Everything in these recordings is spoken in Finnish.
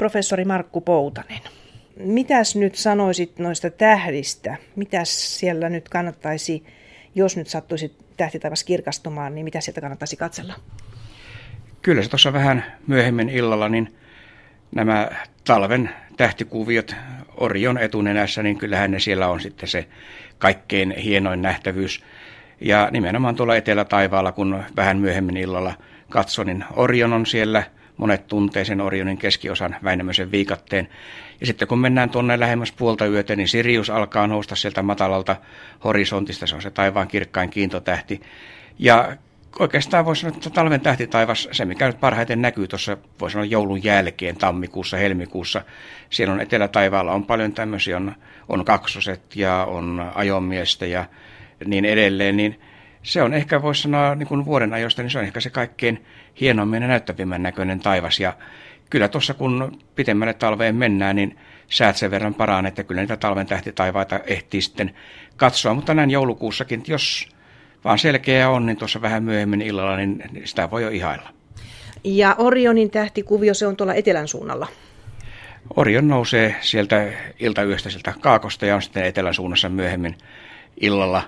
professori Markku Poutanen. Mitäs nyt sanoisit noista tähdistä? Mitäs siellä nyt kannattaisi, jos nyt sattuisi tähtitaivas kirkastumaan, niin mitä sieltä kannattaisi katsella? Kyllä se tuossa vähän myöhemmin illalla, niin nämä talven tähtikuviot Orion etunenässä, niin kyllähän ne siellä on sitten se kaikkein hienoin nähtävyys. Ja nimenomaan tuolla etelä-taivaalla, kun vähän myöhemmin illalla katson, niin Orion on siellä – monet tuntee sen Orionin keskiosan Väinämöisen viikatteen. Ja sitten kun mennään tuonne lähemmäs puolta yötä, niin Sirius alkaa nousta sieltä matalalta horisontista, se on se taivaan kirkkain kiintotähti. Ja oikeastaan voisi sanoa, että talven tähtitaivas, se mikä nyt parhaiten näkyy tuossa, voisi sanoa joulun jälkeen, tammikuussa, helmikuussa, siellä on etelä-taivaalla on paljon tämmöisiä, on, on kaksoset ja on ajomiestä ja niin edelleen, niin se on ehkä, voisi sanoa niin kuin vuoden ajoista, niin se on ehkä se kaikkein hienommin ja näyttävimmän näköinen taivas. Ja kyllä tuossa kun pitemmälle talveen mennään, niin säät sen verran paranee, että kyllä niitä talven tähtitaivaita ehtii sitten katsoa. Mutta näin joulukuussakin, jos vaan selkeä on, niin tuossa vähän myöhemmin illalla, niin sitä voi jo ihailla. Ja Orionin tähtikuvio, se on tuolla etelän suunnalla. Orion nousee sieltä iltayöstä sieltä kaakosta ja on sitten etelän suunnassa myöhemmin illalla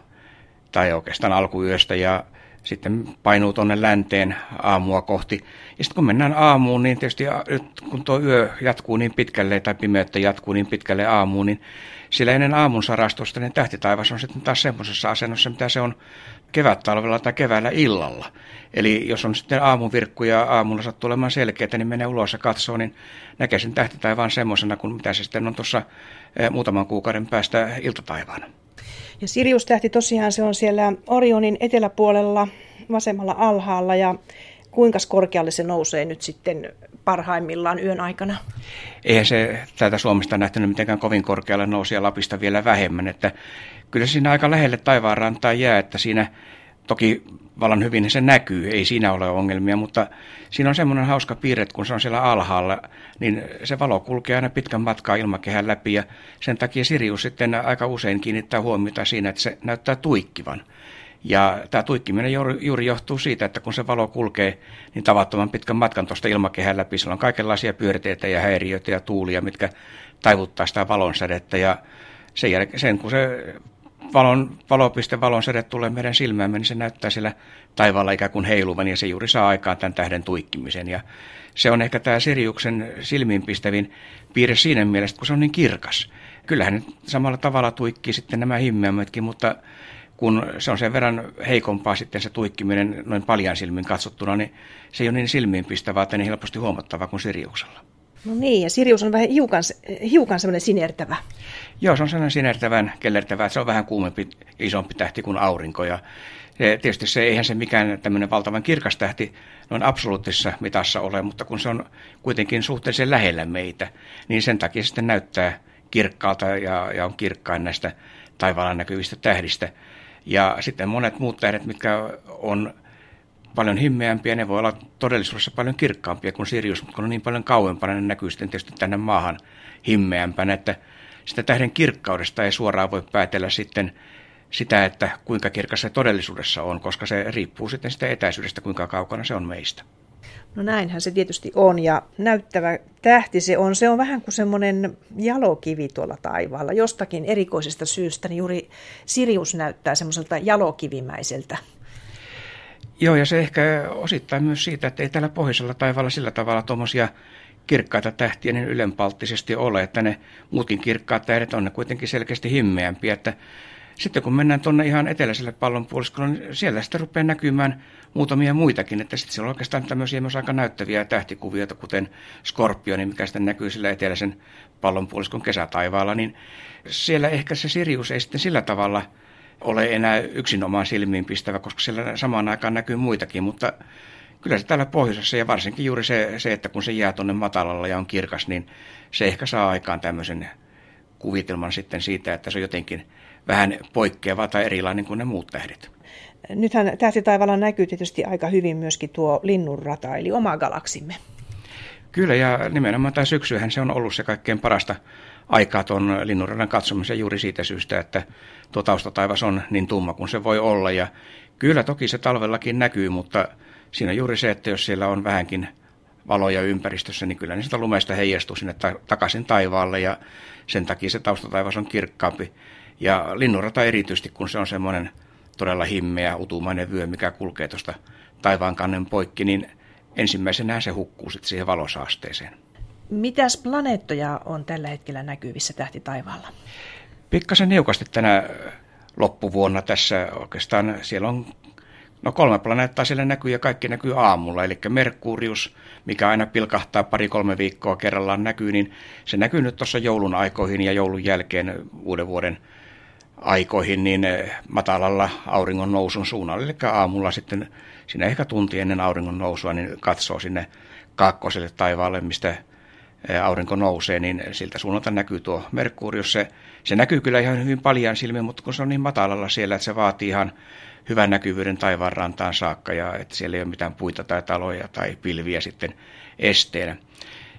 tai oikeastaan alkuyöstä ja sitten painuu tuonne länteen aamua kohti. Ja sitten kun mennään aamuun, niin tietysti nyt kun tuo yö jatkuu niin pitkälle tai pimeyttä jatkuu niin pitkälle aamuun, niin sillä ennen aamun sarastusta niin tähtitaivas on sitten taas semmoisessa asennossa, mitä se on kevät-talvella tai keväällä illalla. Eli jos on sitten aamuvirkku ja aamulla sattuu olemaan selkeää, niin menee ulos ja katsoo, niin näkee sen tähtitaivaan semmoisena kuin mitä se sitten on tuossa eh, muutaman kuukauden päästä iltataivaana. Ja Sirius-tähti tosiaan se on siellä Orionin eteläpuolella vasemmalla alhaalla ja kuinka korkealle se nousee nyt sitten parhaimmillaan yön aikana? Eihän se täältä Suomesta nähtänyt mitenkään kovin korkealle nousi ja Lapista vielä vähemmän, että kyllä siinä aika lähelle taivaanrantaa jää, että siinä Toki vallan hyvin se näkyy, ei siinä ole ongelmia, mutta siinä on semmoinen hauska piirre, että kun se on siellä alhaalla, niin se valo kulkee aina pitkän matkaa ilmakehän läpi ja sen takia Sirius sitten aika usein kiinnittää huomiota siinä, että se näyttää tuikkivan. Ja tämä tuikkiminen juuri johtuu siitä, että kun se valo kulkee niin tavattoman pitkän matkan tuosta ilmakehän läpi, sillä on kaikenlaisia pyörteitä ja häiriöitä ja tuulia, mitkä taivuttaa sitä valonsädettä ja sen, jälkeen, sen kun se valon, valopiste, valon säde tulee meidän silmäämme, niin se näyttää siellä taivaalla ikään kuin heiluvan ja se juuri saa aikaan tämän tähden tuikkimisen. Ja se on ehkä tämä Siriuksen silmiinpistävin piirre siinä mielessä, kun se on niin kirkas. Kyllähän nyt samalla tavalla tuikkii sitten nämä himmeämmätkin, mutta kun se on sen verran heikompaa sitten se tuikkiminen noin paljan silmin katsottuna, niin se ei ole niin silmiinpistävää tai niin helposti huomattavaa kuin Siriuksella. No niin, ja Sirius on vähän hiukan, hiukan semmoinen sinertävä. Joo, se on sellainen sinertävän, kellertävä. Se on vähän kuumempi, isompi tähti kuin aurinko. Ja tietysti se, eihän se mikään tämmöinen valtavan kirkas tähti noin absoluuttisessa mitassa ole, mutta kun se on kuitenkin suhteellisen lähellä meitä, niin sen takia sitten näyttää kirkkaalta ja, ja on kirkkain näistä taivaalla näkyvistä tähdistä. Ja sitten monet muut tähdet, mitkä on paljon himmeämpiä, ne voi olla todellisuudessa paljon kirkkaampia kuin Sirius, mutta kun on niin paljon kauempana, ne näkyy sitten tietysti tänne maahan himmeämpänä, että sitä tähden kirkkaudesta ei suoraan voi päätellä sitten sitä, että kuinka kirkas se todellisuudessa on, koska se riippuu sitten sitä etäisyydestä, kuinka kaukana se on meistä. No näinhän se tietysti on ja näyttävä tähti se on. Se on vähän kuin semmoinen jalokivi tuolla taivaalla. Jostakin erikoisesta syystä niin juuri Sirius näyttää semmoiselta jalokivimäiseltä Joo, ja se ehkä osittain myös siitä, että ei täällä pohjoisella taivaalla sillä tavalla tuommoisia kirkkaita tähtiä niin ylenpalttisesti ole, että ne muutkin kirkkaat tähdet on ne kuitenkin selkeästi himmeämpiä, että sitten kun mennään tuonne ihan eteläiselle pallonpuoliskolle, niin siellä sitten rupeaa näkymään muutamia muitakin, että sitten siellä on oikeastaan tämmöisiä myös aika näyttäviä tähtikuvioita, kuten Skorpioni, mikä sitten näkyy sillä eteläisen pallonpuoliskon kesätaivaalla, niin siellä ehkä se Sirius ei sitten sillä tavalla – ole enää yksinomaan silmiin pistävä, koska siellä samaan aikaan näkyy muitakin, mutta kyllä se täällä pohjoisessa ja varsinkin juuri se, se että kun se jää tuonne matalalla ja on kirkas, niin se ehkä saa aikaan tämmöisen kuvitelman sitten siitä, että se on jotenkin vähän poikkeava tai erilainen kuin ne muut tähdet. Nythän tähtitaivaalla näkyy tietysti aika hyvin myöskin tuo linnunrata, eli oma galaksimme. Kyllä, ja nimenomaan tämä syksyhän se on ollut se kaikkein parasta aikaa tuon linnunradan katsomisen juuri siitä syystä, että tuo taustataivas on niin tumma kuin se voi olla. Ja kyllä toki se talvellakin näkyy, mutta siinä on juuri se, että jos siellä on vähänkin valoja ympäristössä, niin kyllä niistä lumesta heijastuu sinne ta- takaisin taivaalle ja sen takia se taustataivas on kirkkaampi. Ja linnunrata erityisesti, kun se on semmoinen todella himmeä, utumainen vyö, mikä kulkee tuosta taivaan kannen poikki, niin ensimmäisenä se hukkuu sitten siihen valosaasteeseen. Mitäs planeettoja on tällä hetkellä näkyvissä tähti taivaalla? Pikkasen niukasti tänä loppuvuonna tässä oikeastaan siellä on No kolme planeettaa siellä näkyy ja kaikki näkyy aamulla, eli Merkurius, mikä aina pilkahtaa pari-kolme viikkoa kerrallaan näkyy, niin se näkyy nyt tuossa joulun aikoihin ja joulun jälkeen uuden vuoden aikoihin, niin matalalla auringon nousun suunnalla, eli aamulla sitten siinä ehkä tunti ennen auringon nousua, niin katsoo sinne kaakkoselle taivaalle, mistä aurinko nousee, niin siltä suunnalta näkyy tuo Merkurius. Se, se näkyy kyllä ihan hyvin paljon silmiin, mutta kun se on niin matalalla siellä, että se vaatii ihan hyvän näkyvyyden taivaan rantaan saakka ja että siellä ei ole mitään puita tai taloja tai pilviä sitten esteenä.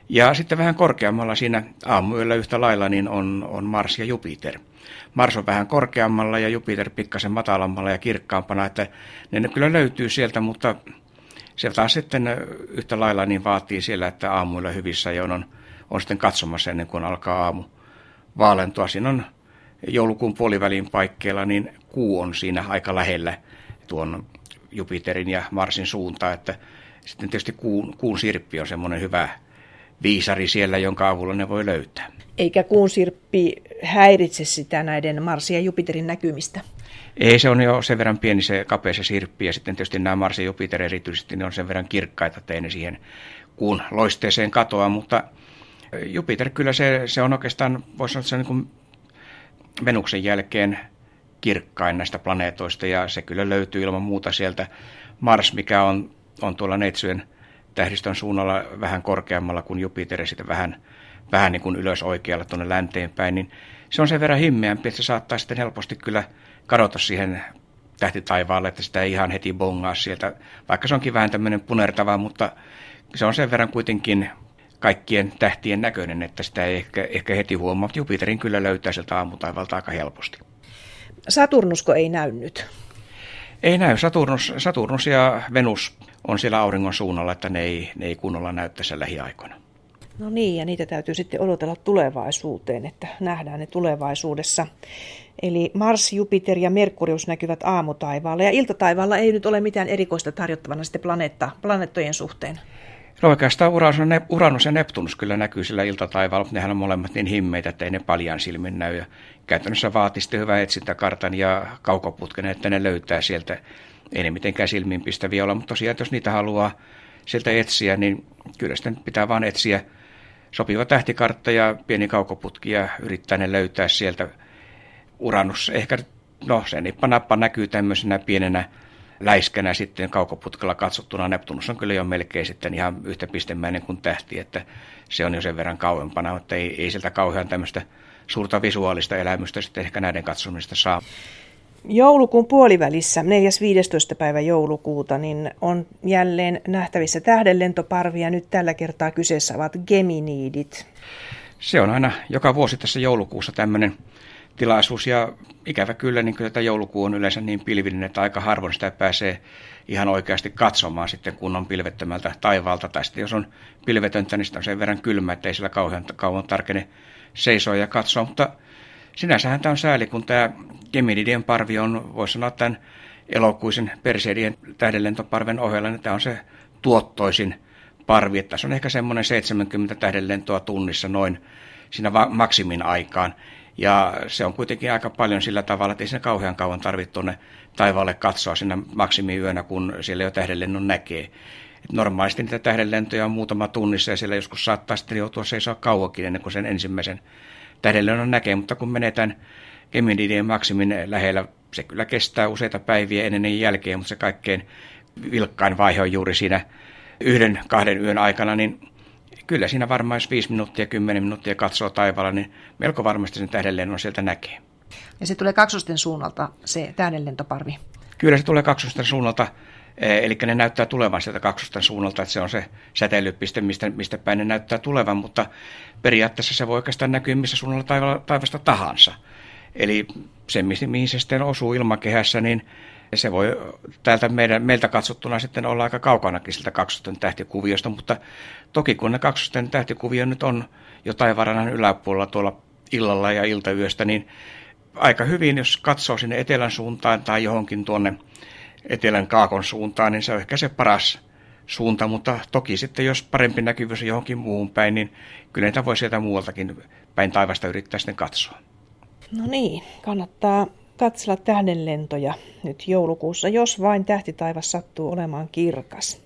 Ja sitten vähän korkeammalla siinä aamuyöllä yhtä lailla niin on, on Mars ja Jupiter. Mars on vähän korkeammalla ja Jupiter pikkasen matalammalla ja kirkkaampana, että ne kyllä löytyy sieltä, mutta se taas sitten yhtä lailla niin vaatii siellä, että aamuilla hyvissä jo on, on sitten katsomassa ennen kuin alkaa aamu vaalentua. Siinä on joulukuun puolivälin paikkeilla, niin kuu on siinä aika lähellä tuon Jupiterin ja Marsin suuntaan, että sitten tietysti kuun, kuun sirppi on semmoinen hyvä viisari siellä, jonka avulla ne voi löytää. Eikä kuun sirppi häiritse sitä näiden Marsin ja Jupiterin näkymistä? Ei, se on jo sen verran pieni se kapea se sirppi ja sitten tietysti nämä Mars ja Jupiter erityisesti ne on sen verran kirkkaita, että ne siihen kuun loisteeseen katoa, mutta Jupiter kyllä se, se on oikeastaan, voisi sanoa, että se on niin Venuksen jälkeen kirkkain näistä planeetoista ja se kyllä löytyy ilman muuta sieltä Mars, mikä on, on tuolla Neitsyön tähdistön suunnalla vähän korkeammalla kuin Jupiter ja sitten vähän, vähän niin kuin ylös oikealla tuonne länteen päin, niin se on sen verran himmeämpi, että se saattaa sitten helposti kyllä kadota siihen tähtitaivaalle, että sitä ei ihan heti bongaa sieltä, vaikka se onkin vähän tämmöinen punertava, mutta se on sen verran kuitenkin kaikkien tähtien näköinen, että sitä ei ehkä, ehkä heti huomaa, mutta Jupiterin kyllä löytää sieltä aamutaivalta aika helposti. Saturnusko ei näy nyt? Ei näy. Saturnus, Saturnus ja Venus on siellä auringon suunnalla, että ne ei, ne ei kunnolla näy tässä lähiaikoina. No niin, ja niitä täytyy sitten odotella tulevaisuuteen, että nähdään ne tulevaisuudessa. Eli Mars, Jupiter ja Merkurius näkyvät aamutaivaalla, ja iltataivaalla ei nyt ole mitään erikoista tarjottavana sitten planeetta, planeettojen suhteen. No oikeastaan Uranus ja Neptunus kyllä näkyy sillä iltataivaalla, mutta nehän on molemmat niin himmeitä, että ei ne paljaan silmin näy. Ja käytännössä vaatii sitten hyvän etsintäkartan ja kaukoputken, että ne löytää sieltä. Ei ne mitenkään pistäviä olla, mutta tosiaan jos niitä haluaa sieltä etsiä, niin kyllä sitten pitää vaan etsiä sopiva tähtikartta ja pieni kaukoputki ja yrittää ne löytää sieltä. Uranus ehkä, no se nippa nappa näkyy tämmöisenä pienenä läiskänä sitten kaukoputkella katsottuna Neptunus on kyllä jo melkein sitten ihan yhtä pistemäinen kuin tähti, että se on jo sen verran kauempana, että ei, ei sieltä kauhean tämmöistä suurta visuaalista elämystä sitten ehkä näiden katsomista saa. Joulukuun puolivälissä, 4.15. päivä joulukuuta, niin on jälleen nähtävissä tähdenlentoparvia. Nyt tällä kertaa kyseessä ovat Geminiidit. Se on aina joka vuosi tässä joulukuussa tämmöinen tilaisuus ja ikävä kyllä, niin kyllä tämä joulukuu on yleensä niin pilvinen, että aika harvoin sitä pääsee ihan oikeasti katsomaan sitten kunnon pilvettömältä taivaalta. Tai sitten jos on pilvetöntä, niin sitä on sen verran kylmä, että ei sillä kauhean kauan tarkene seisoa ja katsoa. Mutta sinänsähän tämä on sääli, kun tämä Geminidien parvi on, voisi sanoa tämän elokuisen Perseidien tähdenlentoparven ohella, niin tämä on se tuottoisin parvi. Että tässä on ehkä semmoinen 70 tähdenlentoa tunnissa noin siinä maksimin aikaan. Ja se on kuitenkin aika paljon sillä tavalla, että ei se kauhean kauan tarvitse tuonne taivaalle katsoa siinä maksimiyönä, kun siellä jo tähdenlennon näkee. Et normaalisti niitä tähdenlentoja on muutama tunnissa ja siellä joskus saattaa sitten joutua seisoa kauakin ennen kuin sen ensimmäisen tähdenlennon näkee, mutta kun menee Geminidien maksimin lähellä, se kyllä kestää useita päiviä ennen ja jälkeen, mutta se kaikkein vilkkain vaihe on juuri siinä yhden, kahden yön aikana, niin kyllä siinä varmaan, jos viisi minuuttia, kymmenen minuuttia katsoo taivaalla, niin melko varmasti sen tähdenlennon sieltä näkee. Ja se tulee kaksosten suunnalta, se tähdenlentoparvi? Kyllä se tulee kaksosten suunnalta, e, eli ne näyttää tulevan sieltä kaksosten suunnalta, että se on se säteilypiste, mistä, mistä päin ne näyttää tulevan, mutta periaatteessa se voi oikeastaan näkyä missä suunnalla taivasta tahansa. Eli se, mihin se sitten osuu ilmakehässä, niin se voi täältä meidän, meiltä katsottuna sitten olla aika kaukanakin siltä kaksosten tähtikuviosta, mutta toki kun ne kaksosten tähtikuvio nyt on jo taivarannan yläpuolella tuolla illalla ja iltayöstä, niin aika hyvin, jos katsoo sinne etelän suuntaan tai johonkin tuonne etelän kaakon suuntaan, niin se on ehkä se paras suunta, mutta toki sitten jos parempi näkyvyys on johonkin muuhun päin, niin kyllä niitä voi sieltä muualtakin päin taivasta yrittää sitten katsoa. No niin, kannattaa katsella tähdenlentoja nyt joulukuussa, jos vain tähtitaivas sattuu olemaan kirkas.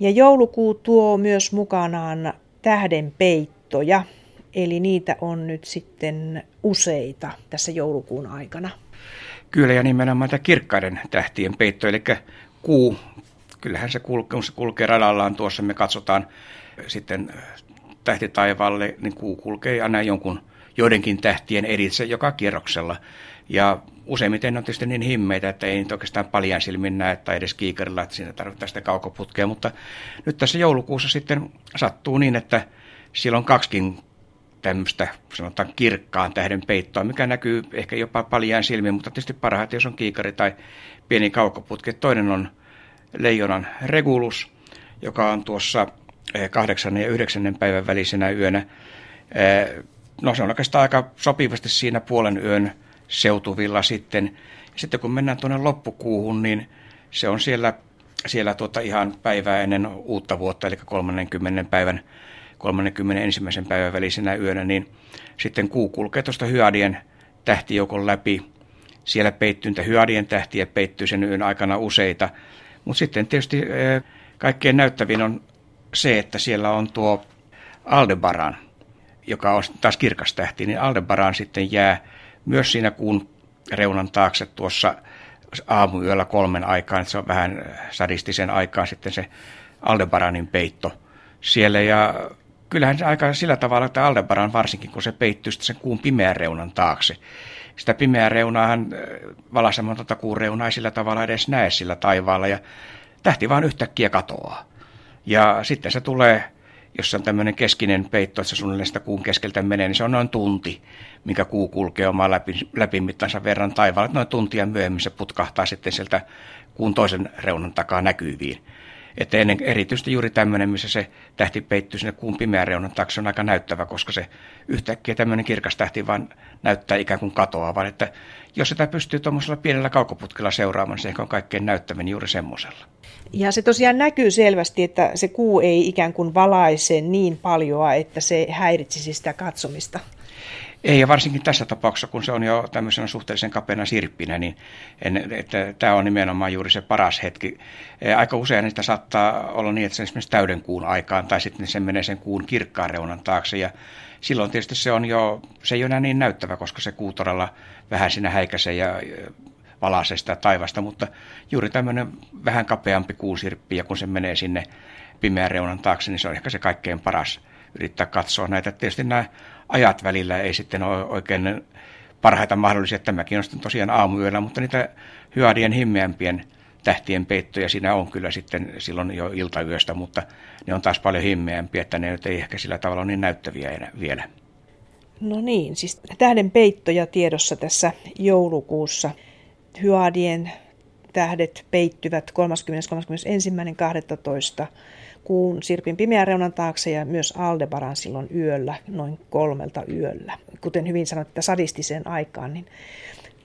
Ja joulukuu tuo myös mukanaan tähdenpeittoja, eli niitä on nyt sitten useita tässä joulukuun aikana. Kyllä, ja nimenomaan tämä kirkkaiden tähtien peitto, eli kuu, kyllähän se kulkee, kun se kulkee radallaan tuossa, me katsotaan sitten tähtitaivaalle, niin kuu kulkee aina jonkun joidenkin tähtien editse joka kierroksella. Ja useimmiten on tietysti niin himmeitä, että ei niitä oikeastaan paljon silmin näe tai edes kiikarilla, että siinä tarvitaan sitä kaukoputkea. Mutta nyt tässä joulukuussa sitten sattuu niin, että siellä on kaksikin tämmöistä sanotaan kirkkaan tähden peittoa, mikä näkyy ehkä jopa paljon silmin, mutta tietysti parhaiten, jos on kiikari tai pieni kaukoputki. Toinen on leijonan regulus, joka on tuossa 8. Eh, ja 9. päivän välisenä yönä. No se on oikeastaan aika sopivasti siinä puolen yön seutuvilla sitten. Sitten kun mennään tuonne loppukuuhun, niin se on siellä, siellä tuota ihan päivää ennen uutta vuotta, eli 30. päivän 31. päivän välisenä yönä, niin sitten kuu kulkee tuosta Hyadien tähtijoukon läpi. Siellä peittyy Hyadien tähtiä, peittyy sen yön aikana useita. Mutta sitten tietysti eh, kaikkein näyttävin on se, että siellä on tuo Aldebaran, joka on taas kirkas tähti, niin Aldebaran sitten jää myös siinä kuun reunan taakse tuossa aamuyöllä kolmen aikaan, että se on vähän sadistisen aikaan sitten se Aldebaranin peitto siellä. Ja kyllähän se aika sillä tavalla, että Aldebaran varsinkin, kun se peittyy sitten sen kuun pimeän reunan taakse. Sitä pimeää reunaahan äh, valaisematonta kuun reunaa ei sillä tavalla edes näe sillä taivaalla ja tähti vaan yhtäkkiä katoaa. Ja sitten se tulee, jos se on tämmöinen keskinen peitto, että se suunnilleen sitä kuun keskeltä menee, niin se on noin tunti, minkä kuu kulkee omaa läpi, läpimittansa verran taivaalla. Noin tuntia myöhemmin se putkahtaa sitten sieltä kuun toisen reunan takaa näkyviin. Että ennen, erityisesti juuri tämmöinen, missä se tähti peittyy sinne kuun pimeän reunan taakse, on aika näyttävä, koska se yhtäkkiä tämmöinen kirkas tähti vaan näyttää ikään kuin katoa, vaan että jos sitä pystyy tuommoisella pienellä kaukoputkella seuraamaan, se ehkä on kaikkein näyttävin juuri semmoisella. Ja se tosiaan näkyy selvästi, että se kuu ei ikään kuin valaise niin paljoa, että se häiritsisi sitä katsomista. Ei, ja varsinkin tässä tapauksessa, kun se on jo tämmöisenä suhteellisen kapeana sirppinä, niin en, että tämä on nimenomaan juuri se paras hetki. E, aika usein niitä saattaa olla niin, että se esimerkiksi täyden kuun aikaan, tai sitten se menee sen kuun kirkkaan reunan taakse, ja silloin tietysti se on jo, se ei ole enää niin näyttävä, koska se kuu todella vähän siinä häikäisee ja valaisee sitä taivasta, mutta juuri tämmöinen vähän kapeampi kuusirppi, ja kun se menee sinne pimeän reunan taakse, niin se on ehkä se kaikkein paras yrittää katsoa näitä. Tietysti nämä ajat välillä ei sitten ole oikein parhaita mahdollisia. Tämäkin on sitten tosiaan aamuyöllä, mutta niitä hyadien himmeämpien tähtien peittoja siinä on kyllä sitten silloin jo iltayöstä, mutta ne on taas paljon himmeämpiä, että ne nyt ei ehkä sillä tavalla ole niin näyttäviä enää vielä. No niin, siis tähden peittoja tiedossa tässä joulukuussa. Hyadien tähdet peittyvät 30.31.12 kuun sirpin pimeän reunan taakse ja myös Aldebaran silloin yöllä, noin kolmelta yöllä. Kuten hyvin sanoit, että sadistiseen aikaan, niin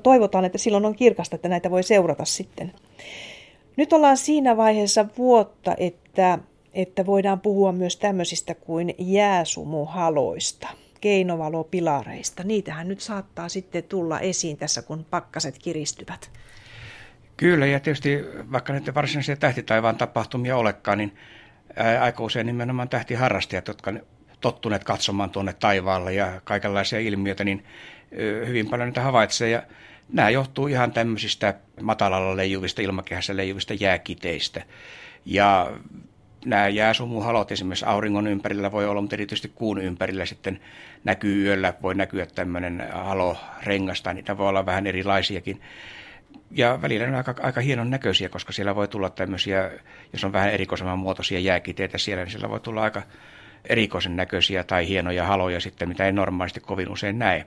toivotaan, että silloin on kirkasta, että näitä voi seurata sitten. Nyt ollaan siinä vaiheessa vuotta, että, että voidaan puhua myös tämmöisistä kuin jääsumuhaloista, keinovalopilareista. Niitähän nyt saattaa sitten tulla esiin tässä, kun pakkaset kiristyvät. Kyllä, ja tietysti vaikka näitä varsinaisia tähtitaivaan tapahtumia olekaan, niin aika usein nimenomaan tähtiharrastajat, jotka tottuneet katsomaan tuonne taivaalle ja kaikenlaisia ilmiöitä, niin hyvin paljon niitä havaitsee. Ja nämä johtuu ihan tämmöisistä matalalla leijuvista, ilmakehässä leijuvista jääkiteistä. Ja nämä jääsumuhalot esimerkiksi auringon ympärillä voi olla, mutta erityisesti kuun ympärillä sitten näkyy yöllä, voi näkyä tämmöinen halo rengasta, niitä voi olla vähän erilaisiakin ja välillä ne on aika, aika hienon näköisiä, koska siellä voi tulla tämmöisiä, jos on vähän erikoisemman muotoisia jääkiteitä siellä, niin siellä voi tulla aika erikoisen näköisiä tai hienoja haloja sitten, mitä ei normaalisti kovin usein näe.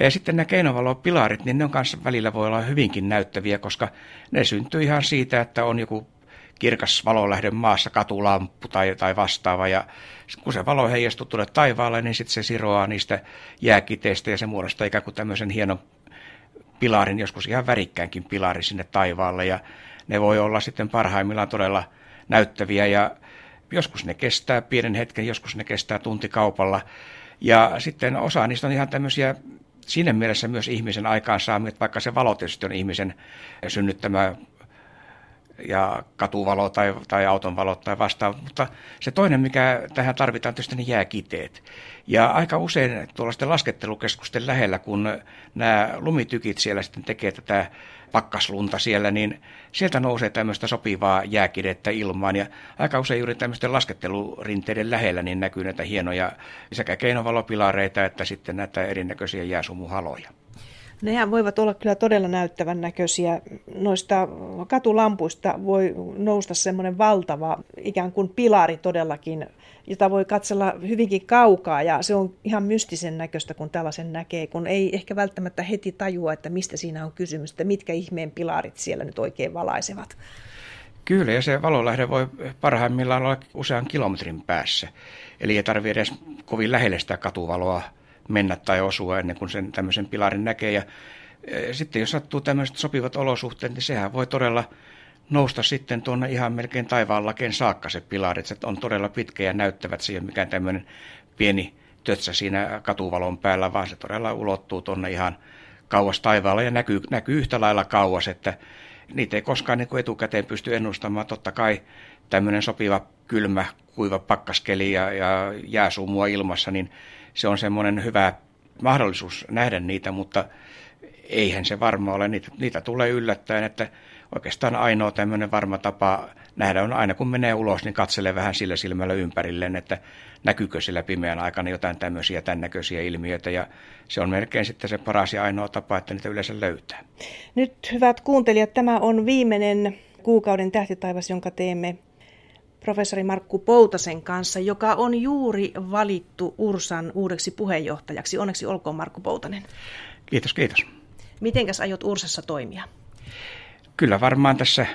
Ja sitten nämä keinovalopilarit, niin ne on kanssa välillä voi olla hyvinkin näyttäviä, koska ne syntyy ihan siitä, että on joku kirkas valolähde maassa, katulamppu tai, tai vastaava. Ja kun se valo heijastuu tuonne taivaalle, niin sitten se siroaa niistä jääkiteistä ja se muodostaa ikään kuin tämmöisen hienon pilarin, joskus ihan värikkäänkin pilari sinne taivaalle. Ja ne voi olla sitten parhaimmillaan todella näyttäviä ja joskus ne kestää pienen hetken, joskus ne kestää tuntikaupalla. Ja sitten osa niistä on ihan tämmöisiä siinä mielessä myös ihmisen aikaansaamia, että vaikka se valo tietysti on ihmisen synnyttämä ja katuvalo tai, tai auton valo tai vastaava. Mutta se toinen, mikä tähän tarvitaan, tietysti ne jääkiteet. Ja aika usein tuollaisten laskettelukeskusten lähellä, kun nämä lumitykit siellä sitten tekee tätä pakkaslunta siellä, niin sieltä nousee tämmöistä sopivaa jääkidettä ilmaan. Ja aika usein juuri tämmöisten laskettelurinteiden lähellä niin näkyy näitä hienoja sekä keinovalopilareita että sitten näitä erinäköisiä jääsumuhaloja. Nehän voivat olla kyllä todella näyttävän näköisiä. Noista katulampuista voi nousta semmoinen valtava ikään kuin pilari todellakin, jota voi katsella hyvinkin kaukaa ja se on ihan mystisen näköistä, kun tällaisen näkee, kun ei ehkä välttämättä heti tajua, että mistä siinä on kysymys, että mitkä ihmeen pilarit siellä nyt oikein valaisevat. Kyllä, ja se valolähde voi parhaimmillaan olla usean kilometrin päässä. Eli ei tarvitse edes kovin lähelle sitä katuvaloa mennä tai osua ennen kuin sen tämmöisen pilarin näkee. Ja e, sitten jos sattuu tämmöiset sopivat olosuhteet, niin sehän voi todella nousta sitten tuonne ihan melkein taivaanlakeen saakka se pilari. Se on todella pitkä ja näyttävät siihen mikään tämmöinen pieni tötsä siinä katuvalon päällä, vaan se todella ulottuu tuonne ihan kauas taivaalla ja näkyy, näkyy yhtä lailla kauas, että niitä ei koskaan niin etukäteen pysty ennustamaan. Totta kai tämmöinen sopiva kylmä, kuiva pakkaskeli ja, ja jääsumua ilmassa, niin se on semmoinen hyvä mahdollisuus nähdä niitä, mutta eihän se varma ole. Niitä, niitä tulee yllättäen, että oikeastaan ainoa tämmöinen varma tapa nähdä on aina kun menee ulos, niin katselee vähän sillä silmällä ympärilleen, että näkyykö sillä pimeän aikana jotain tämmöisiä tämän näköisiä ilmiöitä ja se on melkein sitten se paras ja ainoa tapa, että niitä yleensä löytää. Nyt hyvät kuuntelijat, tämä on viimeinen kuukauden tähtitaivas, jonka teemme professori Markku Poutasen kanssa, joka on juuri valittu Ursan uudeksi puheenjohtajaksi. Onneksi olkoon Markku Poutanen. Kiitos, kiitos. Mitenkäs aiot Ursassa toimia? Kyllä varmaan tässä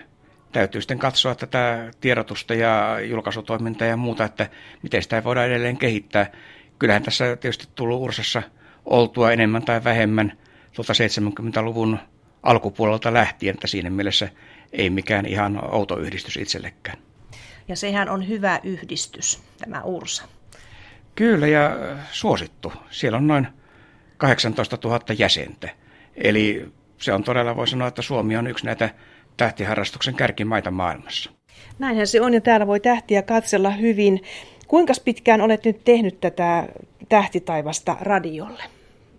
täytyy sitten katsoa tätä tiedotusta ja julkaisutoimintaa ja muuta, että miten sitä voidaan edelleen kehittää. Kyllähän tässä tietysti tullut Ursassa oltua enemmän tai vähemmän tuolta 70-luvun alkupuolelta lähtien, että siinä mielessä ei mikään ihan outo yhdistys itsellekään. Ja sehän on hyvä yhdistys, tämä Ursa. Kyllä ja suosittu. Siellä on noin 18 000 jäsentä. Eli se on todella, voi sanoa, että Suomi on yksi näitä tähtiharrastuksen kärkimaita maailmassa. Näinhän se on ja täällä voi tähtiä katsella hyvin. Kuinka pitkään olet nyt tehnyt tätä tähtitaivasta radiolle?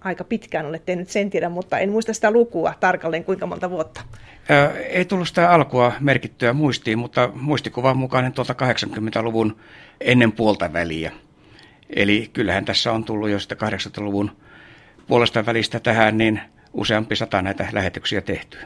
Aika pitkään olet tehnyt sen tiedän, mutta en muista sitä lukua tarkalleen kuinka monta vuotta. Ei tullut sitä alkua merkittyä muistiin, mutta muistikuvan mukainen tuolta 80-luvun ennen puolta väliä. Eli kyllähän tässä on tullut jo sitä 80-luvun puolesta välistä tähän niin useampi sata näitä lähetyksiä tehtyä.